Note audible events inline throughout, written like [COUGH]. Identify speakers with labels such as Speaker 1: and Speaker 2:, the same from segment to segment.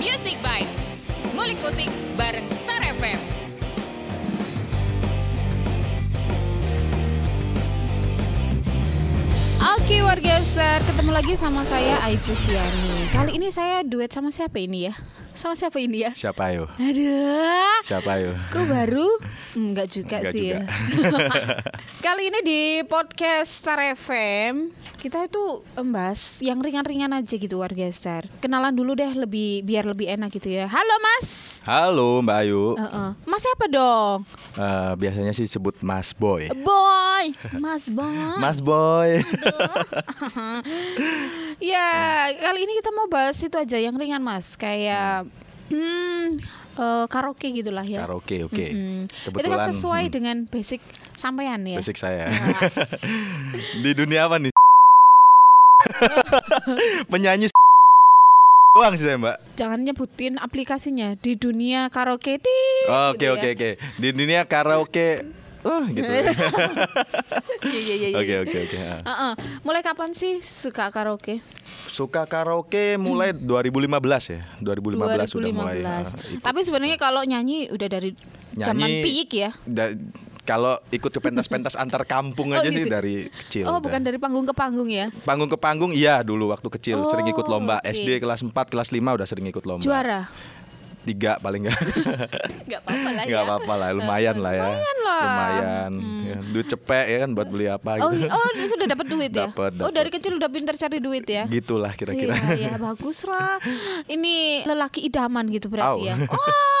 Speaker 1: Music Bites. Ngulik musik bareng Star FM.
Speaker 2: Oke warga Star, ketemu lagi sama saya Aitu Fiani. Kali ini saya duet sama siapa ini ya? Sama siapa ini ya?
Speaker 3: Siapa ayo?
Speaker 2: Aduh,
Speaker 3: Siapa ayo?
Speaker 2: kru baru? [LAUGHS] Enggak juga
Speaker 3: Enggak
Speaker 2: sih
Speaker 3: juga.
Speaker 2: ya. [LAUGHS] Kali ini di podcast Star FM kita itu membahas yang ringan-ringan aja gitu warga Star. Kenalan dulu deh lebih biar lebih enak gitu ya. Halo Mas.
Speaker 3: Halo Mbak Ayu.
Speaker 2: Heeh. Mas siapa dong?
Speaker 3: Eh, biasanya sih sebut Mas Boy.
Speaker 2: Boy. Mas [LAUGHS] Boy.
Speaker 3: Mas Boy.
Speaker 2: Ya, kali ini kita mau bahas itu aja yang ringan Mas, kayak hmm, eh, karaoke gitulah ya.
Speaker 3: Karaoke, oke.
Speaker 2: Mm-mm. Itu kan sesuai
Speaker 3: hmm,
Speaker 2: dengan basic sampean ya.
Speaker 3: basic saya.
Speaker 2: Nah, [LAUGHS]
Speaker 3: Di dunia apa nih? [LAUGHS] Penyanyi [LAUGHS] doang sih saya, Mbak.
Speaker 2: jangan nyebutin aplikasinya di dunia karaoke tit,
Speaker 3: Oke,
Speaker 2: gitu
Speaker 3: oke,
Speaker 2: ya.
Speaker 3: oke. Di dunia karaoke Oh, gitu. [LAUGHS]
Speaker 2: Iya iya iya.
Speaker 3: Oke,
Speaker 2: iya.
Speaker 3: oke, oke. ah.
Speaker 2: Heeh. Mulai kapan sih suka karaoke?
Speaker 3: Suka karaoke mulai 2015 ya. 2015, sudah mulai. ah,
Speaker 2: 2015.
Speaker 3: ikut.
Speaker 2: Tapi sebenarnya kalau nyanyi udah dari zaman
Speaker 3: Nyanyi
Speaker 2: piik ya.
Speaker 3: Da- kalau ikut ke pentas-pentas antar kampung [LAUGHS]
Speaker 2: Oh,
Speaker 3: aja sih
Speaker 2: gitu.
Speaker 3: dari kecil.
Speaker 2: Oh,
Speaker 3: udah.
Speaker 2: bukan dari panggung ke panggung ya.
Speaker 3: Panggung ke panggung iya dulu waktu kecil sering ikut
Speaker 2: Oh,
Speaker 3: lomba
Speaker 2: oke.
Speaker 3: SD kelas 4 kelas 5 udah sering ikut lomba.
Speaker 2: Juara.
Speaker 3: Tiga paling enggak.
Speaker 2: Enggak [LAUGHS] apa-apa lah [LAUGHS] ya.
Speaker 3: Enggak apa-apa lah, lumayan lah ya.
Speaker 2: Lumayan lah.
Speaker 3: Lumayan. Ya, duit cepet ya kan buat beli apa
Speaker 2: Oh,
Speaker 3: gitu.
Speaker 2: oh sudah dapat duit ya?
Speaker 3: Dapat,
Speaker 2: Oh
Speaker 3: dapat.
Speaker 2: dari kecil udah pintar cari duit ya?
Speaker 3: Gitulah kira-kira.
Speaker 2: Iya, ya bagus lah. Ini lelaki idaman gitu berarti
Speaker 3: Au.
Speaker 2: ya. [LAUGHS] Oh.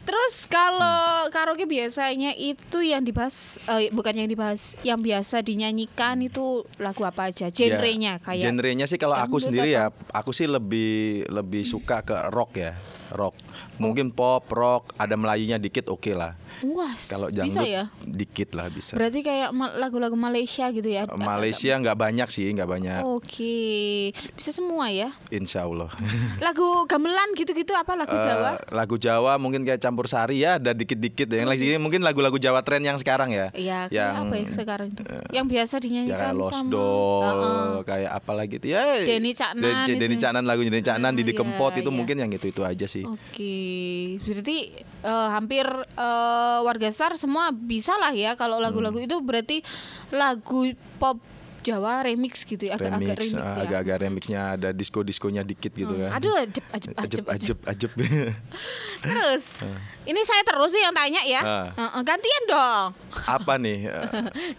Speaker 2: Terus kalau karaoke biasanya itu yang dibahas, eh, bukan yang dibahas, yang biasa dinyanyikan itu lagu apa aja? Genrenya
Speaker 3: Ya,
Speaker 2: kayak.
Speaker 3: Genrenya sih kalau aku sendiri ya, aku sih lebih lebih suka ke rock ya. Rock. Mungkin pop, rock, ada Melayunya dikit oke lah.
Speaker 2: Wah,
Speaker 3: Kalau
Speaker 2: bisa
Speaker 3: dangdut
Speaker 2: ya?
Speaker 3: dikit lah bisa.
Speaker 2: Berarti kayak ma- lagu-lagu Malaysia gitu ya?
Speaker 3: Malaysia nggak banyak sih, nggak banyak.
Speaker 2: Oke, bisa semua ya.
Speaker 3: Insya Allah.
Speaker 2: Lagu gamelan gitu-gitu apa lagu
Speaker 3: Eh,
Speaker 2: Jawa?
Speaker 3: lagu Jawa mungkin kayak campur sari ya ada dikit-dikit ya. Yang lagi mungkin lagu-lagu Jawa tren yang sekarang ya.
Speaker 2: Iya, kayak
Speaker 3: yang
Speaker 2: apa ya sekarang itu? yang biasa
Speaker 3: ya
Speaker 2: dinyanyikan
Speaker 3: kayak Lost
Speaker 2: sama
Speaker 3: Doll,
Speaker 2: Heeh.
Speaker 3: kayak apa lagi tuh ya.
Speaker 2: Denny Caknan
Speaker 3: De-
Speaker 2: itu.
Speaker 3: Denny Caknan lagu Denny Caknan Didi
Speaker 2: Iya,
Speaker 3: Kempot itu
Speaker 2: iya.
Speaker 3: mungkin yang itu-itu aja sih.
Speaker 2: Oke, berarti eh, hampir eh, warga star semua bisa lah ya kalau lagu-lagu
Speaker 3: Hmm.
Speaker 2: itu berarti lagu pop Jawa remix gitu ya, agak-agak
Speaker 3: remix,
Speaker 2: remix,
Speaker 3: ah,
Speaker 2: ya.
Speaker 3: agak-agak remixnya ada disco-diskonya dikit gitu
Speaker 2: Hmm,
Speaker 3: kan.
Speaker 2: Aduh, ajep, ajep, ajep,
Speaker 3: ajeb, ajeb. [LAUGHS]
Speaker 2: Terus, ini saya terus sih yang tanya ya.
Speaker 3: Ah.
Speaker 2: Heeh, gantian dong.
Speaker 3: apa nih? [LAUGHS] eh,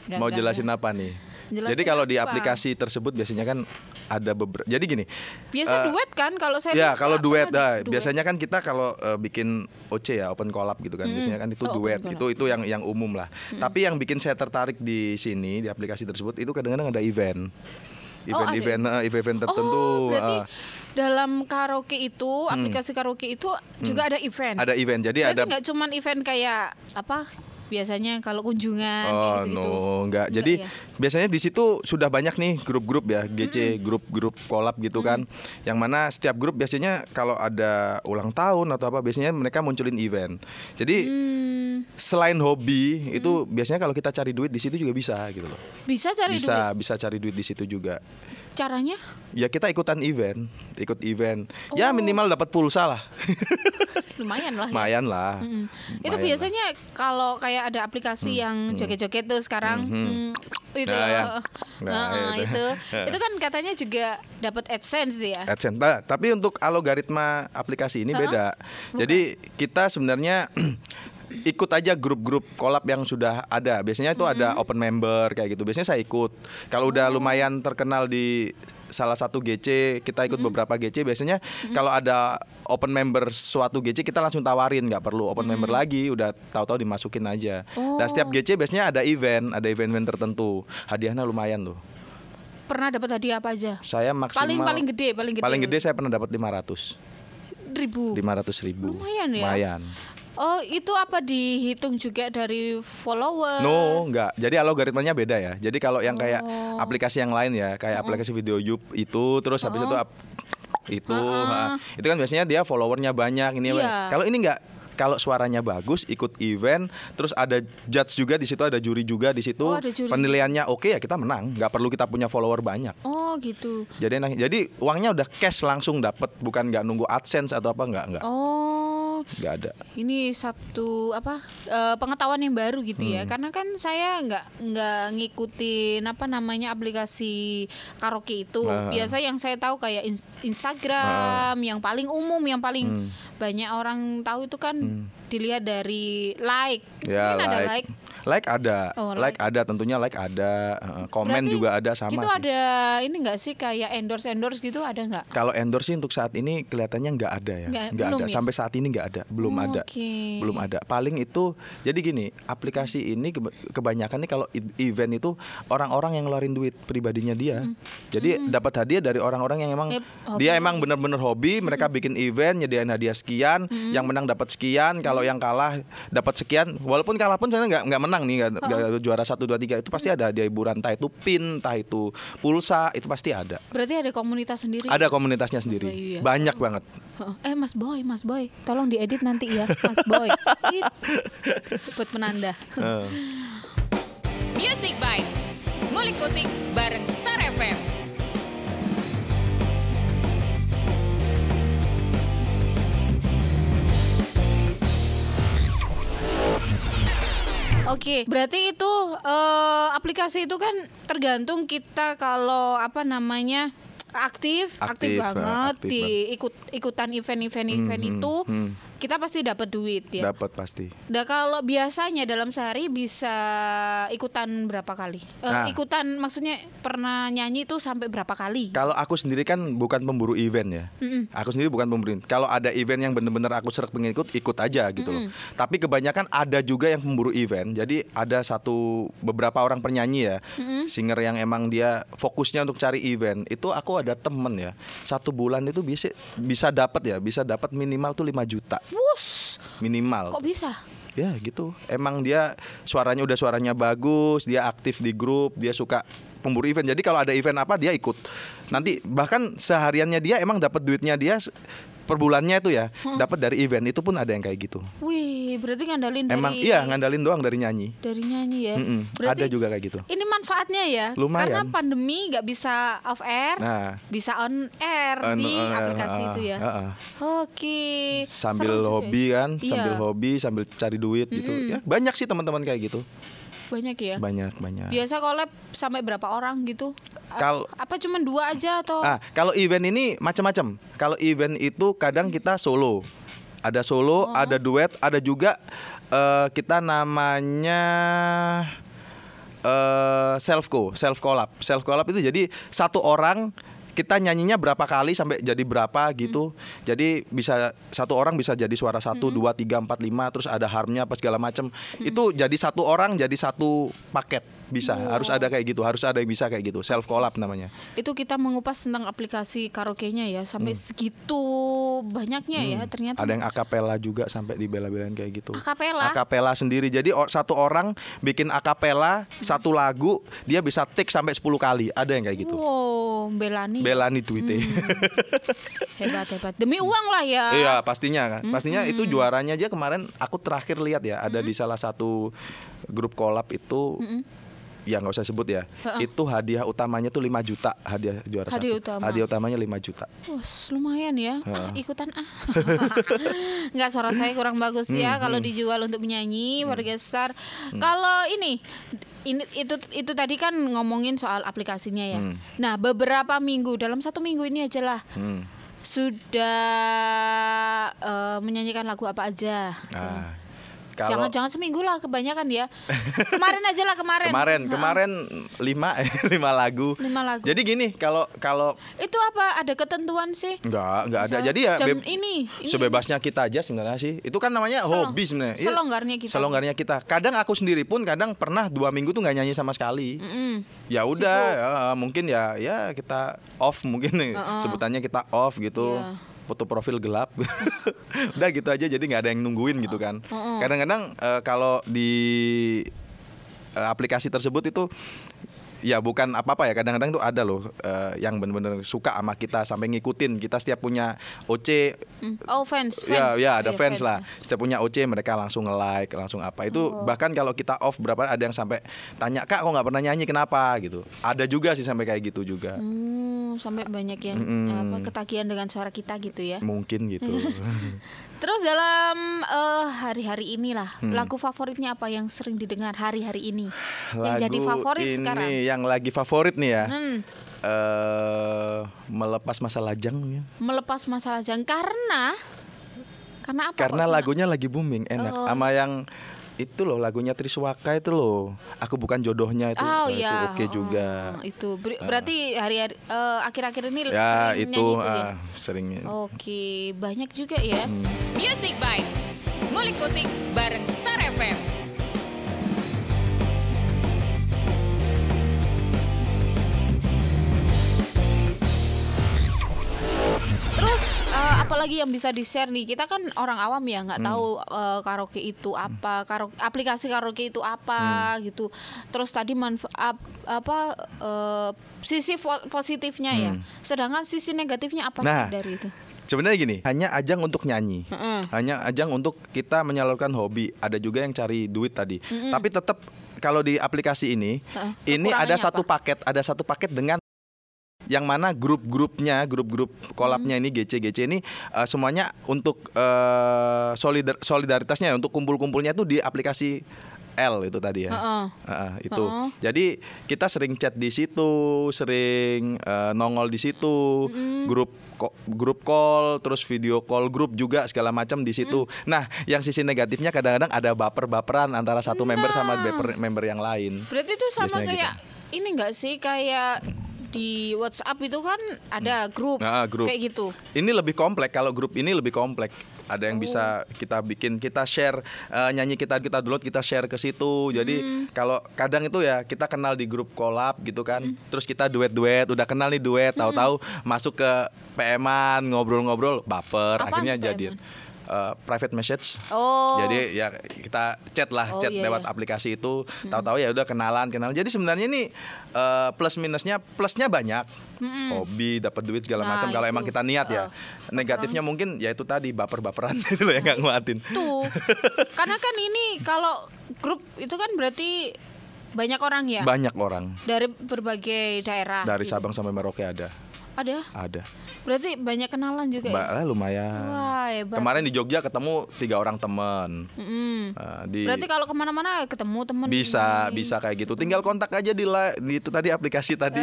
Speaker 2: Nggak,
Speaker 3: mau
Speaker 2: nggak,
Speaker 3: jelasin apa nih?
Speaker 2: Jelasin
Speaker 3: Jadi kalau di aplikasi tersebut biasanya kan ada beberapa. Jadi gini.
Speaker 2: Biasa
Speaker 3: eh,
Speaker 2: duet kan kalau saya
Speaker 3: Ya kalau duet, nah,
Speaker 2: duet.
Speaker 3: biasanya kan kita kalau eh, bikin OC ya open collab gitu kan, biasanya kan itu
Speaker 2: Oh,
Speaker 3: duet, itu itu yang yang umum lah. Tapi yang bikin saya tertarik di sini di aplikasi tersebut itu kadang-kadang ada event,
Speaker 2: Oh, ada
Speaker 3: event-event, eh, event-event tertentu.
Speaker 2: Oh, berarti
Speaker 3: eh,
Speaker 2: dalam karaoke itu, aplikasi karaoke itu juga ada event.
Speaker 3: Hmm. ada event, jadi
Speaker 2: Berarti
Speaker 3: ada.
Speaker 2: nggak cuman event kayak apa biasanya kalau kunjungan kayak
Speaker 3: Oh
Speaker 2: gitu-gitu.
Speaker 3: no, enggak.
Speaker 2: Enggak
Speaker 3: Jadi
Speaker 2: ya?
Speaker 3: biasanya di situ sudah banyak nih grup-grup ya, GC grup-grup collab gitu kan. Yang mana setiap grup biasanya kalau ada ulang tahun atau apa biasanya mereka munculin event. Jadi
Speaker 2: Hmm,
Speaker 3: selain hobi itu biasanya kalau kita cari duit di situ juga bisa gitu loh.
Speaker 2: bisa cari
Speaker 3: bisa
Speaker 2: duit.
Speaker 3: bisa cari duit di situ juga.
Speaker 2: Caranya?
Speaker 3: Ya kita ikutan event, ikut event.
Speaker 2: Oh.
Speaker 3: Ya minimal dapat pulsa lah. [LAUGHS]
Speaker 2: Lumayan lah. ya.
Speaker 3: Lumayan lah.
Speaker 2: Mm. Itu
Speaker 3: Lumayan
Speaker 2: biasanya kalau kayak ada aplikasi yang joget-joget tuh sekarang mm, itu
Speaker 3: Nah, ya. Nah,
Speaker 2: Nah,
Speaker 3: itu.
Speaker 2: itu [LAUGHS] itu kan katanya juga dapat AdSense ya.
Speaker 3: AdSense. Nah, tapi untuk algoritma aplikasi ini beda. Jadi kita sebenarnya [CLEARS THROAT] ikut aja grup-grup collab yang sudah ada. Biasanya itu ada open member kayak gitu. Biasanya saya ikut. Kalau udah lumayan terkenal di salah satu GC, kita ikut beberapa GC. Biasanya kalau ada open member suatu GC kita langsung tawarin, nggak perlu open member lagi, udah tahu-tahu dimasukin aja. Dan setiap GC biasanya ada event, ada event-event tertentu. Hadiahnya lumayan loh.
Speaker 2: Pernah dapat hadiah apa aja?
Speaker 3: Saya maksimal
Speaker 2: Paling paling gede, paling gede.
Speaker 3: Paling gede saya pernah dapat 500.
Speaker 2: ribu.
Speaker 3: 500 ribu.
Speaker 2: Lumayan ya.
Speaker 3: Lumayan.
Speaker 2: Oh, itu apa dihitung juga dari follower?
Speaker 3: No, enggak. Jadi algoritmanya beda ya. Jadi kalau yang kayak
Speaker 2: Oh.
Speaker 3: aplikasi yang lain ya, kayak aplikasi video YouTube itu, terus habis itu itu,
Speaker 2: Heeh.
Speaker 3: nah, itu kan biasanya dia followernya banyak ini.
Speaker 2: Iya.
Speaker 3: Kalau ini enggak kalau suaranya bagus ikut event terus ada judge juga di situ ada juri juga di situ
Speaker 2: Oh, juri.
Speaker 3: penilaiannya oke ya kita menang nggak perlu kita punya follower banyak
Speaker 2: Oh gitu.
Speaker 3: jadi enak jadi uangnya udah cash langsung dapat bukan nggak nunggu adsense atau apa nggak nggak
Speaker 2: Oh,
Speaker 3: nggak ada
Speaker 2: ini satu apa eh, pengetahuan yang baru gitu ya.
Speaker 3: Hmm.
Speaker 2: Karena kan saya nggak nggak ngikutin apa namanya aplikasi karaoke itu.
Speaker 3: Ah.
Speaker 2: Biasa yang saya tahu kayak ins- Instagram, yang paling umum, yang paling
Speaker 3: Hmm.
Speaker 2: banyak orang tahu itu kan
Speaker 3: Hmm.
Speaker 2: dilihat dari like.
Speaker 3: ya
Speaker 2: Mungkin ada
Speaker 3: like
Speaker 2: like.
Speaker 3: ada
Speaker 2: Oh,
Speaker 3: like.
Speaker 2: like.
Speaker 3: ada tentunya like ada komen
Speaker 2: Berarti
Speaker 3: juga ada sama
Speaker 2: Itu
Speaker 3: sih
Speaker 2: ada ini enggak sih kayak endorse endorse gitu ada nggak?
Speaker 3: Kalau endorse sih untuk saat ini kelihatannya nggak ada ya,
Speaker 2: Nggak,
Speaker 3: nggak ada
Speaker 2: ya?
Speaker 3: sampai saat ini nggak ada, belum
Speaker 2: Oh,
Speaker 3: ada, belum ada. Paling itu jadi gini, aplikasi ini keba- kebanyakan nih kalau event itu orang-orang yang ngeluarin duit pribadinya dia, jadi dapat hadiah dari orang-orang yang emang
Speaker 2: Yep,
Speaker 3: dia emang bener-bener hobi, mereka bikin event, nyediain hadiah sekian, yang menang dapat sekian, kalau yang kalah dapat sekian, walaupun kalah pun sebenarnya nggak nggak menang nih, nggak nggak juara satu dua tiga itu pasti ada hadiah hiburan, entah itu pin, entah itu pulsa, itu pasti ada.
Speaker 2: Berarti ada komunitas sendiri.
Speaker 3: Ada komunitasnya sendiri,
Speaker 2: Bayu ya?
Speaker 3: banyak banget.
Speaker 2: Eh Mas Boy, Mas Boy, tolong diedit nanti ya, Mas Boy. [LAUGHS] Buat penanda.
Speaker 3: Eh.
Speaker 1: Music Bites. Ngulik musik bareng Star FM.
Speaker 2: Oke, berarti itu eh, aplikasi itu kan tergantung kita kalau apa namanya aktif, aktif,
Speaker 3: Aktif, eh,
Speaker 2: banget
Speaker 3: aktif
Speaker 2: di ikut ikutan event-event event
Speaker 3: hmm,
Speaker 2: itu,
Speaker 3: hmm.
Speaker 2: kita pasti dapat duit ya.
Speaker 3: Dapat pasti.
Speaker 2: Nah kalau biasanya dalam sehari bisa ikutan berapa kali? Eh,
Speaker 3: Nah.
Speaker 2: Ikutan maksudnya pernah nyanyi itu sampai berapa kali?
Speaker 3: Kalau aku sendiri kan bukan pemburu event ya.
Speaker 2: Mm-mm.
Speaker 3: Aku sendiri bukan pemburu. Kalau ada event yang bener-bener aku serak pengen ikut, ikut aja gitu loh. Tapi kebanyakan ada juga yang pemburu event. Jadi ada satu beberapa orang penyanyi ya, singer yang emang dia fokusnya untuk cari event. Itu aku ada temen ya. Satu bulan itu bisa bisa dapat ya, bisa dapat minimal tuh 5 juta
Speaker 2: Wus,
Speaker 3: minimal.
Speaker 2: kok bisa?
Speaker 3: Ya gitu. Emang dia suaranya udah suaranya bagus, dia aktif di grup, dia suka pemburu event. Jadi kalau ada event apa dia ikut. Nanti bahkan sehariannya dia emang dapat duitnya dia per bulannya itu ya, dapat dari event itu pun ada yang kayak gitu.
Speaker 2: Wih, berarti ngandalin dari
Speaker 3: Emang iya ngandalin doang dari nyanyi.
Speaker 2: dari nyanyi ya.
Speaker 3: Mm-mm,
Speaker 2: Berarti
Speaker 3: ada juga kayak gitu.
Speaker 2: Ini manfaatnya ya,
Speaker 3: Lumayan.
Speaker 2: karena pandemi nggak bisa off air,
Speaker 3: Nah,
Speaker 2: bisa on air
Speaker 3: eh,
Speaker 2: di aplikasi
Speaker 3: eh,
Speaker 2: itu ya.
Speaker 3: eh, eh.
Speaker 2: Oke.
Speaker 3: Sambil
Speaker 2: Seru juga
Speaker 3: hobi
Speaker 2: ya.
Speaker 3: kan,
Speaker 2: Iya,
Speaker 3: sambil hobi, sambil cari duit gitu. Ya, banyak sih teman-teman kayak gitu.
Speaker 2: Banyak ya.
Speaker 3: Banyak, banyak.
Speaker 2: Biasa collab sampai berapa orang gitu? A-
Speaker 3: Kal-
Speaker 2: apa cuma dua aja atau?
Speaker 3: Ah, kalau event ini macam-macam. Kalau event itu kadang kita solo. Ada solo,
Speaker 2: Oh.
Speaker 3: ada duet, ada juga eh, kita namanya eh self co, self collab. Self collab itu jadi satu orang kita nyanyinya berapa kali sampai jadi berapa gitu. Jadi bisa satu orang bisa jadi suara satu, dua, tiga, empat, lima, terus ada harmnya apa segala macam. Itu jadi satu orang jadi satu paket bisa. Harus ada kayak gitu, harus ada yang bisa kayak gitu. Self collab namanya.
Speaker 2: Itu kita mengupas tentang aplikasi karaoke-nya ya, sampai segitu banyaknya ya ternyata.
Speaker 3: Hmm. Ada yang akapela juga sampai di bela-belain kayak gitu.
Speaker 2: Akapela?
Speaker 3: Akapela sendiri. Jadi satu orang bikin akapela satu lagu dia bisa take sampai 10 kali. Ada yang kayak gitu.
Speaker 2: Wow, Belani
Speaker 3: Belani duitnya. [LAUGHS]
Speaker 2: hebat hebat. Demi uang lah ya.
Speaker 3: Iya pastinya kan. Pastinya itu juaranya aja kemarin aku terakhir lihat ya ada di salah satu grup collab itu. Ya nggak usah sebut ya. Itu hadiah utamanya tuh 5 juta hadiah juara
Speaker 2: Hadiah
Speaker 3: satu.
Speaker 2: utama.
Speaker 3: Hadiah utamanya 5 juta.
Speaker 2: Wah, lumayan ya. Ah,
Speaker 3: Heeh.
Speaker 2: ikutan ah. [LAUGHS] Nggak suara saya kurang bagus ya
Speaker 3: Hmm,
Speaker 2: kalau dijual untuk menyanyi warga star. Kalau ini ini itu itu tadi kan ngomongin soal aplikasinya ya.
Speaker 3: Hmm.
Speaker 2: Nah, beberapa minggu dalam satu minggu ini aja lah
Speaker 3: Hmm.
Speaker 2: sudah eh, menyanyikan lagu apa aja.
Speaker 3: Ah.
Speaker 2: Jangan-jangan seminggu lah kebanyakan ya. kemarin aja lah kemarin.
Speaker 3: kemarin
Speaker 2: Heeh.
Speaker 3: kemarin lima [LAUGHS] lima lagu.
Speaker 2: Lima lagu.
Speaker 3: Jadi gini kalau kalau
Speaker 2: Itu apa ada ketentuan sih?
Speaker 3: Enggak, enggak ada. Jadi ya
Speaker 2: jam ini, ini,
Speaker 3: sebebasnya kita aja sebenarnya sih. Itu kan namanya
Speaker 2: Selong-
Speaker 3: hobi sebenarnya. Iya,
Speaker 2: selonggarnya kita.
Speaker 3: Selonggarnya kita. Kadang aku sendiri pun kadang pernah dua minggu tuh nggak nyanyi sama sekali.
Speaker 2: Mm-mm.
Speaker 3: Ya udah, ya, mungkin ya ya kita off mungkin nih.
Speaker 2: Heeh.
Speaker 3: sebutannya kita off gitu.
Speaker 2: Iya.
Speaker 3: Foto profil gelap. [LAUGHS] udah gitu aja jadi nggak ada yang nungguin gitu kan. Kadang-kadang eh, kalau di eh, aplikasi tersebut itu ya bukan apa-apa ya kadang-kadang tuh ada loh eh, yang bener-bener suka sama kita sampai ngikutin kita setiap punya OC
Speaker 2: Hmm. Oh fans,
Speaker 3: ya
Speaker 2: fans.
Speaker 3: ya ada
Speaker 2: Iya,
Speaker 3: fans lah setiap punya OC mereka langsung nge-like langsung apa itu
Speaker 2: Oh.
Speaker 3: bahkan kalau kita off berapa ada yang sampai tanya kak kok nggak pernah nyanyi kenapa gitu ada juga sih sampai kayak gitu juga
Speaker 2: Hmm, sampai banyak yang
Speaker 3: Mm-mm.
Speaker 2: apa ketagihan dengan suara kita gitu ya.
Speaker 3: mungkin gitu [LAUGHS]
Speaker 2: Terus dalam eh, hari-hari inilah
Speaker 3: Hmm.
Speaker 2: lagu favoritnya apa yang sering didengar hari-hari ini? yang
Speaker 3: lagu
Speaker 2: jadi favorit
Speaker 3: ini
Speaker 2: sekarang.
Speaker 3: Yang lagi favorit nih ya
Speaker 2: Hmm,
Speaker 3: eh melepas masa lajang ya.
Speaker 2: melepas masalah jang karena karena apa? kok
Speaker 3: karena
Speaker 2: senang?
Speaker 3: lagunya lagi booming enak
Speaker 2: Oh.
Speaker 3: sama yang itu loh lagunya Triswaka itu loh aku bukan jodohnya itu
Speaker 2: Oh
Speaker 3: Nah, itu
Speaker 2: ya,
Speaker 3: oke juga
Speaker 2: Oh, itu Ber- berarti hari-hari eh, akhir-akhir ini
Speaker 3: ya
Speaker 2: sering
Speaker 3: itu
Speaker 2: itu ya.
Speaker 3: ah, seringnya
Speaker 2: Oke, banyak juga ya.
Speaker 3: Hmm.
Speaker 1: Music Bites. Ngulik musik bareng Star FM.
Speaker 2: Apalagi yang bisa di share nih? Kita kan orang awam ya
Speaker 3: Hmm.
Speaker 2: nggak tahu eh, karaoke itu apa, karaoke, aplikasi karaoke itu apa
Speaker 3: Hmm.
Speaker 2: gitu. Terus tadi manfaat apa eh, sisi positifnya ya. Sedangkan sisi negatifnya apa sih
Speaker 3: Hmm. Nah.
Speaker 2: dari itu?
Speaker 3: sebenarnya gini hanya ajang untuk nyanyi
Speaker 2: Heeh.
Speaker 3: hanya ajang untuk kita menyalurkan hobi ada juga yang cari duit tadi tapi tetap kalau di aplikasi ini
Speaker 2: Heeh.
Speaker 3: ini ada satu
Speaker 2: apa?
Speaker 3: paket ada satu paket dengan yang mana grup-grupnya grup-grup kolabnya ini GC-GC ini eh, semuanya untuk eh, solidar solidaritasnya untuk kumpul-kumpulnya itu di aplikasi L itu tadi ya.
Speaker 2: Heeh.
Speaker 3: Heeh, itu.
Speaker 2: Heeh.
Speaker 3: Jadi kita sering chat di situ, sering eh, nongol di situ, grup ko- grup call, terus video call grup juga segala macam di situ. Nah, yang sisi negatifnya kadang-kadang ada baper-baperan antara satu member sama baper- member yang lain.
Speaker 2: Berarti itu sama
Speaker 3: Biasanya gitu.
Speaker 2: kayak ini enggak sih kayak di WhatsApp itu kan ada grup,
Speaker 3: Nah, grup.
Speaker 2: kayak gitu.
Speaker 3: Ini lebih komplek kalau grup ini lebih komplek. Ada yang bisa
Speaker 2: Oh.
Speaker 3: kita bikin, kita share eh, nyanyi kita kita download, kita share ke situ. Jadi
Speaker 2: Hmm.
Speaker 3: kalau kadang itu ya kita kenal di grup collab gitu kan.
Speaker 2: Hmm.
Speaker 3: Terus kita duet-duet, udah kenal nih duet, tahu-tahu masuk ke PM-an ngobrol-ngobrol, baper,
Speaker 2: Apaan
Speaker 3: akhirnya
Speaker 2: tuh
Speaker 3: eh, private message.
Speaker 2: Oh.
Speaker 3: Jadi ya kita chat lah,
Speaker 2: Oh,
Speaker 3: chat
Speaker 2: iya,
Speaker 3: lewat
Speaker 2: iya.
Speaker 3: aplikasi itu. Tahu-tahu ya udah kenalan, kenalan. Jadi sebenarnya ini eh, plus minusnya, plusnya banyak. Hobi, dapat duit segala
Speaker 2: Nah,
Speaker 3: macam kalau emang kita niat ya.
Speaker 2: Heeh.
Speaker 3: Negatifnya mungkin ya itu tadi baper-baperan [LAUGHS] itu loh yang nggak nguatin.
Speaker 2: Tuh. Karena kan ini kalau grup itu kan berarti banyak orang ya
Speaker 3: Banyak orang
Speaker 2: dari berbagai daerah.
Speaker 3: dari
Speaker 2: gitu.
Speaker 3: Sabang sampai Merauke ada,
Speaker 2: Ada.
Speaker 3: ada.
Speaker 2: Berarti banyak kenalan juga
Speaker 3: Mbak
Speaker 2: ya.
Speaker 3: lumayan.
Speaker 2: Wah, hebat.
Speaker 3: Kemarin di Jogja ketemu tiga orang teman.
Speaker 2: Mm-mm.
Speaker 3: Eh, di
Speaker 2: Berarti kalau ke mana-mana ketemu temen
Speaker 3: bisa
Speaker 2: ini.
Speaker 3: bisa kayak gitu tinggal kontak aja di, la- di itu tadi aplikasi tadi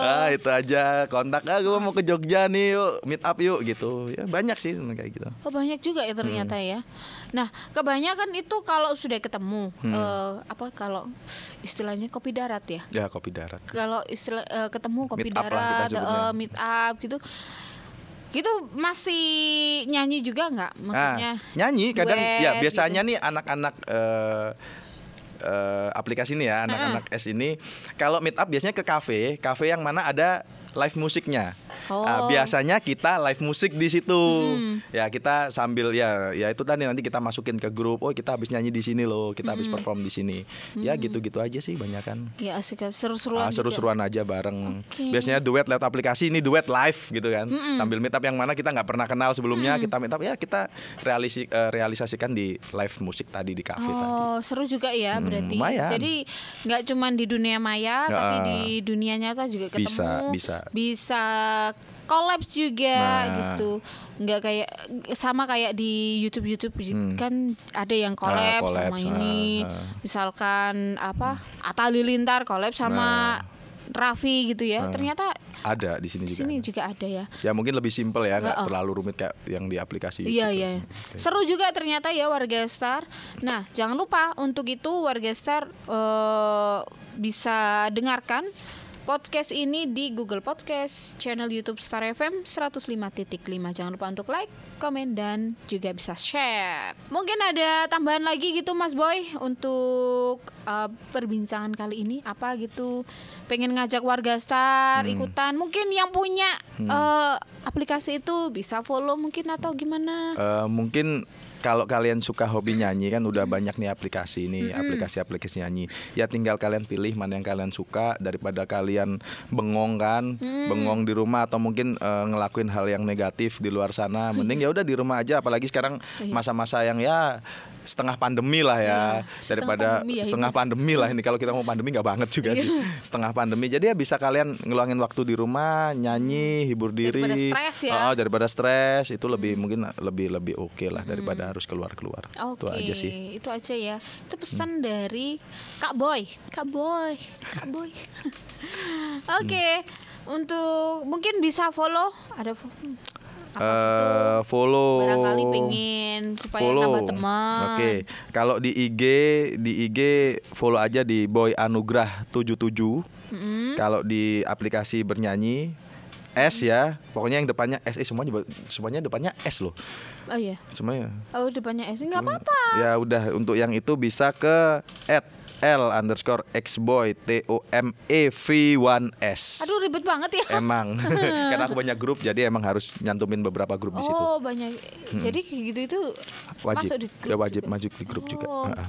Speaker 3: ah itu aja kontak ah gue mau ke Jogja nih yuk meet up yuk gitu ya banyak sih kayak gitu
Speaker 2: Oh banyak juga ya ternyata
Speaker 3: Hmm.
Speaker 2: ya. Nah kebanyakan itu kalau sudah ketemu
Speaker 3: Hmm.
Speaker 2: eh, apa kalau istilahnya kopi darat ya.
Speaker 3: ya kopi darat
Speaker 2: Kalau istilah eh, ketemu kopi
Speaker 3: Meet up lah kita
Speaker 2: darat,
Speaker 3: sebutnya.
Speaker 2: eh, meet up gitu, gitu masih nyanyi juga nggak? Maksudnya
Speaker 3: Nah, nyanyi kadang
Speaker 2: duet
Speaker 3: ya biasanya
Speaker 2: gitu.
Speaker 3: nih anak-anak eh, eh, aplikasi ini ya anak-anak S ini kalau meet up biasanya ke kafe kafe yang mana ada live musiknya
Speaker 2: Oh.
Speaker 3: Nah, biasanya kita live musik di situ
Speaker 2: Hmm.
Speaker 3: ya kita sambil ya ya itu tadi nanti kita masukin ke grup oh kita habis nyanyi di sini loh kita
Speaker 2: Hmm.
Speaker 3: habis perform di sini ya gitu-gitu aja sih banyak kan
Speaker 2: Ya asik seru-seruan.
Speaker 3: Ah,
Speaker 2: gitu.
Speaker 3: seru-seruan aja bareng.
Speaker 2: Oke.
Speaker 3: Biasanya duet lewat aplikasi ini duet live gitu kan. Sambil meet up yang mana kita nggak pernah kenal sebelumnya, kita meet up ya kita realisi, eh, realisasikan di live musik tadi di tadi.
Speaker 2: Oh, seru juga ya
Speaker 3: Hmm,
Speaker 2: berarti.
Speaker 3: lumayan.
Speaker 2: Jadi nggak cuman di dunia maya,
Speaker 3: Ya,
Speaker 2: tapi di dunia nyata juga ketemu.
Speaker 3: Bisa, bisa.
Speaker 2: Bisa collabs juga
Speaker 3: Nah.
Speaker 2: gitu. Nggak kayak sama kayak di YouTube YouTube
Speaker 3: Hmm.
Speaker 2: kan ada yang collab
Speaker 3: collab,
Speaker 2: sama
Speaker 3: ah,
Speaker 2: ini.
Speaker 3: ah.
Speaker 2: Misalkan apa? Atta Halilintar collab sama Raffi gitu ya.
Speaker 3: Nah.
Speaker 2: Ternyata
Speaker 3: Ada di sini
Speaker 2: di
Speaker 3: juga.
Speaker 2: sini juga ada ya.
Speaker 3: Ya mungkin lebih simpel ya, nggak
Speaker 2: Heeh.
Speaker 3: terlalu rumit kayak yang di aplikasi.
Speaker 2: Iya iya. Seru juga ternyata ya warga Star. Nah jangan lupa untuk itu warga Star eh, bisa dengarkan podcast ini di Google Podcast, channel YouTube Star FM 105.5. Jangan lupa untuk like, komen dan juga bisa share. Mungkin ada tambahan lagi gitu Mas Boy untuk eh, perbincangan kali ini apa gitu? Pengen ngajak warga Star ikutan. Mungkin yang punya eh, aplikasi itu bisa follow mungkin atau gimana?
Speaker 3: Eh, mungkin kalau kalian suka hobi nyanyi kan udah banyak nih aplikasi ini, aplikasi-aplikasi nyanyi. Ya tinggal kalian pilih mana yang kalian suka daripada kalian bengong kan, bengong di rumah atau mungkin eh, ngelakuin hal yang negatif di luar sana. Mending [LAUGHS] ya udah di rumah aja apalagi sekarang masa-masa yang ya setengah pandemi lah ya.
Speaker 2: Iya, setengah
Speaker 3: daripada
Speaker 2: pandemi ya
Speaker 3: setengah pandemi lah ini. Kalau kita mau pandemi nggak banget juga sih. Setengah pandemi. Jadi ya bisa kalian ngeluangin waktu di rumah nyanyi hibur diri.
Speaker 2: Daripada stres ya.
Speaker 3: Oh, daripada stres. Itu lebih mungkin lebih lebih oke lah daripada harus keluar keluar
Speaker 2: Oke,
Speaker 3: itu aja sih. Hmm.
Speaker 2: itu aja ya. Itu pesan dari Kak Boy, Kak Boy, Kak Boy. [LAUGHS] Oke, untuk mungkin bisa follow. Ada gitu.
Speaker 3: follow
Speaker 2: Barangkali pengen supaya
Speaker 3: follow.
Speaker 2: nambah teman.
Speaker 3: Oke, kalau di IG di IG follow aja di Boy Anugrah 77.
Speaker 2: Mm-mm.
Speaker 3: Kalau di aplikasi bernyanyi S ya, pokoknya yang depannya S, eh, semuanya semuanya depannya S loh,
Speaker 2: Oh iya.
Speaker 3: semuanya.
Speaker 2: Oh depannya S nggak apa-apa.
Speaker 3: Ya udah untuk yang itu bisa ke at L underscore Xboy T O M E V 1 S.
Speaker 2: Aduh ribet banget ya.
Speaker 3: Emang, [LAUGHS] karena aku banyak grup jadi emang harus nyantumin beberapa grup di situ.
Speaker 2: Oh banyak. Jadi kayak gitu itu
Speaker 3: Wajib,
Speaker 2: masuk di grup
Speaker 3: udah wajib
Speaker 2: juga?
Speaker 3: masuk di grup juga.
Speaker 2: Oh.
Speaker 3: Heeh.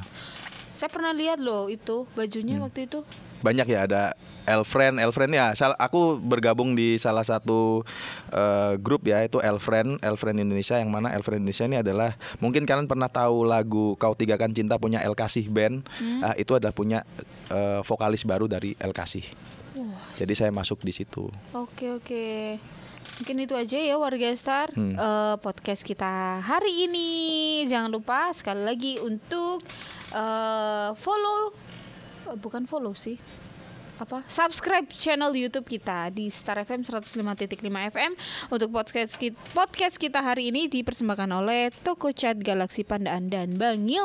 Speaker 2: Saya pernah lihat loh itu
Speaker 3: Hmm.
Speaker 2: bajunya waktu itu.
Speaker 3: Banyak ya ada Elfriend, Elfriend ya. Sal- aku bergabung di salah satu eh, grup ya itu Elfriend, Elfriend Indonesia yang mana Elfriend Indonesia ini adalah mungkin kalian pernah tahu lagu Kau Tiga Kan Cinta punya El Kasih Band.
Speaker 2: Hmm.
Speaker 3: Ah, itu adalah punya eh, vokalis baru dari El Kasih. Jadi saya masuk di situ.
Speaker 2: Oke oke. Mungkin itu aja ya warga Star
Speaker 3: Hmm.
Speaker 2: Eh, podcast kita hari ini. Jangan lupa sekali lagi untuk eh, follow, eh, bukan follow sih, apa? Subscribe channel YouTube kita di Star FM 105.5 FM untuk podcast kita, podcast kita hari ini dipersembahkan oleh Toko Cat Galaxy Pandaan dan Bangil.